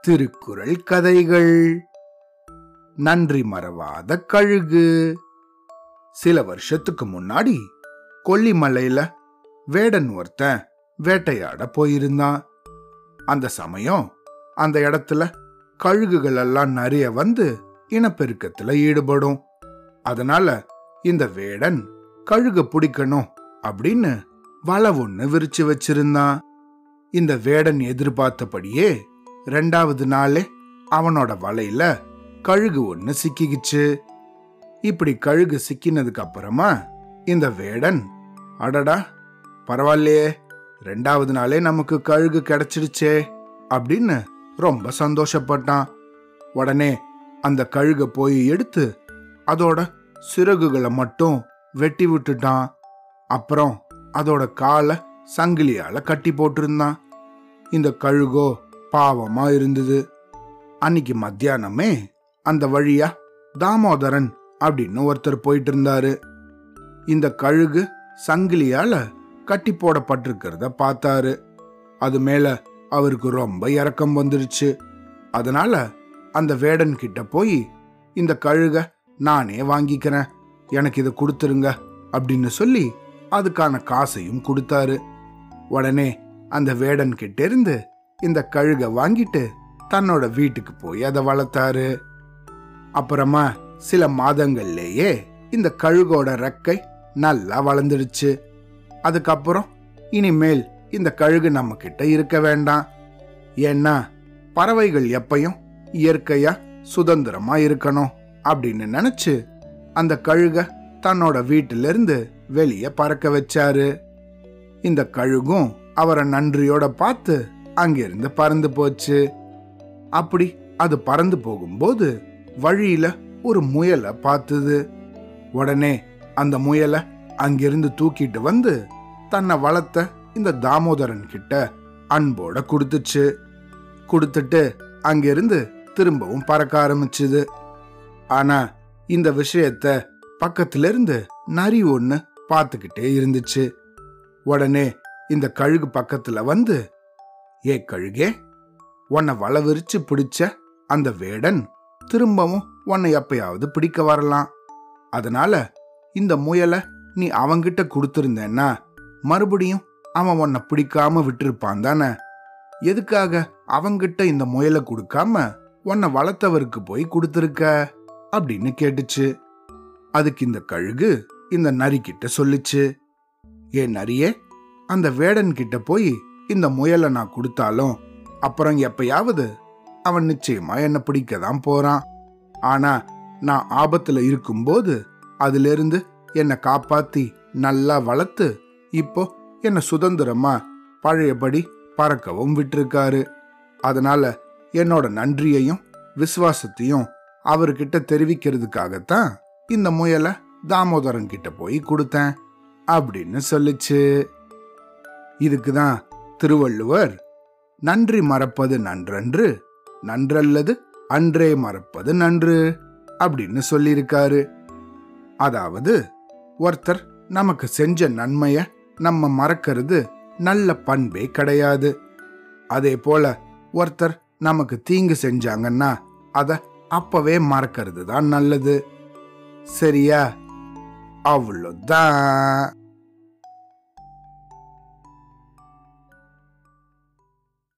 திருக்குறள் கதைகள். நன்றி மறவாத கழுகு. சில வருஷத்துக்கு முன்னாடி கொல்லிமலையில வேடன் ஒருத்தன் வேட்டையாட போயிருந்தான். அந்த சமயம் அந்த இடத்துல கழுகுகள் எல்லாம் நிறைய வந்து இனப்பெருக்கத்துல ஈடுபடும். அதனால இந்த வேடன் கழுக பிடிக்கணும் அப்படின்னு வள ஒண்ணு விரிச்சு வச்சிருந்தான். இந்த வேடன் எதிர்பார்த்தபடியே ரெண்டாவது நாளே அவனோட வலையில கழுகு ஒண்ணு சிக்கிக்கிச்சு. இப்படி கழுகு சிக்கினதுக்கு அப்புறமா இந்த வேடன் அடடா பரவாயில்லையே ரெண்டாவது நாளே நமக்கு கழுகு கிடைச்சிடுச்சே அப்படின்னு ரொம்ப சந்தோஷப்பட்டான். உடனே அந்த கழுக போய் எடுத்து அதோட சிறகுகளை மட்டும் வெட்டி விட்டுட்டான். அப்புறம் அதோட காலை சங்கிலியால கட்டி போட்டிருந்தான். இந்த கழுகோ பாவமா இருந்தது. அன்னைக்கு மத்தியானமே அந்த வழியா தாமோதரன் அப்படின்னு ஒருத்தர் போயிட்டு இருந்தாரு இந்த கழுகு சங்கிலியால கட்டி போடப்பட்டிருக்கிறத பார்த்தாரு. அது மேல அவருக்கு ரொம்ப இறக்கம் வந்துருச்சு. அதனால அந்த வேடன் கிட்ட போய் இந்த கழுக நானே வாங்கிக்கிறேன். எனக்கு இதை கொடுத்துருங்க. அப்படின்னு சொல்லி அதுக்கான காசையும் கொடுத்தாரு. உடனே அந்த வேடன் கிட்ட இருந்து இந்த கழுக வாங்கிட்டு தன்னோட வீட்டுக்கு போய் அதை வளர்த்தாரு. அப்புறமா சில மாதங்கள்லேயே இந்த கழுகோட ரெக்கை நல்லா வளர்ந்துடுச்சு. அதுக்கப்புறம் இனிமேல் இந்த கழுகு நம்ம கிட்ட இருக்க வேண்டாம். ஏன்னா பறவைகள் எப்பையும் இயற்கையா சுதந்திரமா இருக்கணும் அப்படின்னு நினைச்சு அந்த கழுக தன்னோட வீட்டிலிருந்து வெளியே பறக்க வச்சாரு. இந்த கழுகும் அவரை நன்றியோட பார்த்து அங்கிருந்து பறந்து போச்சு. அப்படி அது பறந்து போகும்போது வழியில ஒரு முயலை பார்த்தது. உடனே அந்த முயலை அங்கிருந்து தூக்கிட்டு வந்து தன்னை வளர்த்த இந்த தாமோதரன் கிட்ட அன்போட கொடுத்துச்சு. கொடுத்துட்டு அங்கிருந்து திரும்பவும் பறக்க ஆரம்பிச்சுது. ஆனா இந்த விஷயத்த பக்கத்துல இருந்து நரி ஒன்று பார்த்துக்கிட்டே இருந்துச்சு. உடனே இந்த கழுகு பக்கத்துல வந்து ஏ கழுகே உன்னை வளவிரிச்சு பிடிச்ச அந்த வேடன் திரும்பவும் உன்னை எப்பயாவது பிடிக்க வரலாம். அதனால இந்த முயலை நீ அவங்கிட்ட கொடுத்துருந்தேன்னா மறுபடியும் அவன் உன்னை பிடிக்காம விட்டுருப்பான் தானே. எதுக்காக அவங்கிட்ட இந்த முயலை கொடுக்காம உன்னை வளர்த்தவருக்கு போய் கொடுத்துருக்க? அப்படின்னு கேட்டுச்சு. அதுக்கு இந்த கழுகு இந்த நரி கிட்ட சொல்லுச்சு. ஏ நரியே அந்த வேடன் கிட்ட போய் இந்த முயலை நான் கொடுத்தாலும் அப்புறம் எப்பயாவது அவன் நிச்சயமா என்ன பிடிக்க தான் போறான். ஆனா நான் ஆபத்துல இருக்கும்போது அதிலிருந்து என்னை காப்பாத்தி நல்லா வளர்த்து இப்போ என்னை சுதந்திரமா பழையபடி பறக்கவும் விட்டிருக்காரு. அதனால என்னோட நன்றியையும் விசுவாசத்தையும் அவர்கிட்ட தெரிவிக்கிறதுக்காகத்தான் இந்த முயலை தாமோதரன் கிட்ட போய் கொடுத்தேன் அப்படின்னு சொல்லுச்சு. இதுக்கு தான் திருவள்ளுவர் நன்றி மறப்பது நன்றன்று நன்றல்லது அன்றே மறப்பது நன்று அப்படின்னு சொல்லியிருக்காரு. அதாவது ஒருத்தர் நமக்கு செஞ்ச நன்மைய நம்ம மறக்கிறது நல்ல பண்பே கிடையாது. அதே போல ஒருத்தர் நமக்கு தீங்கு செஞ்சாங்கன்னா அத அப்பவே மறக்கிறது தான் நல்லது. சரியா? அவ்வளோதான்.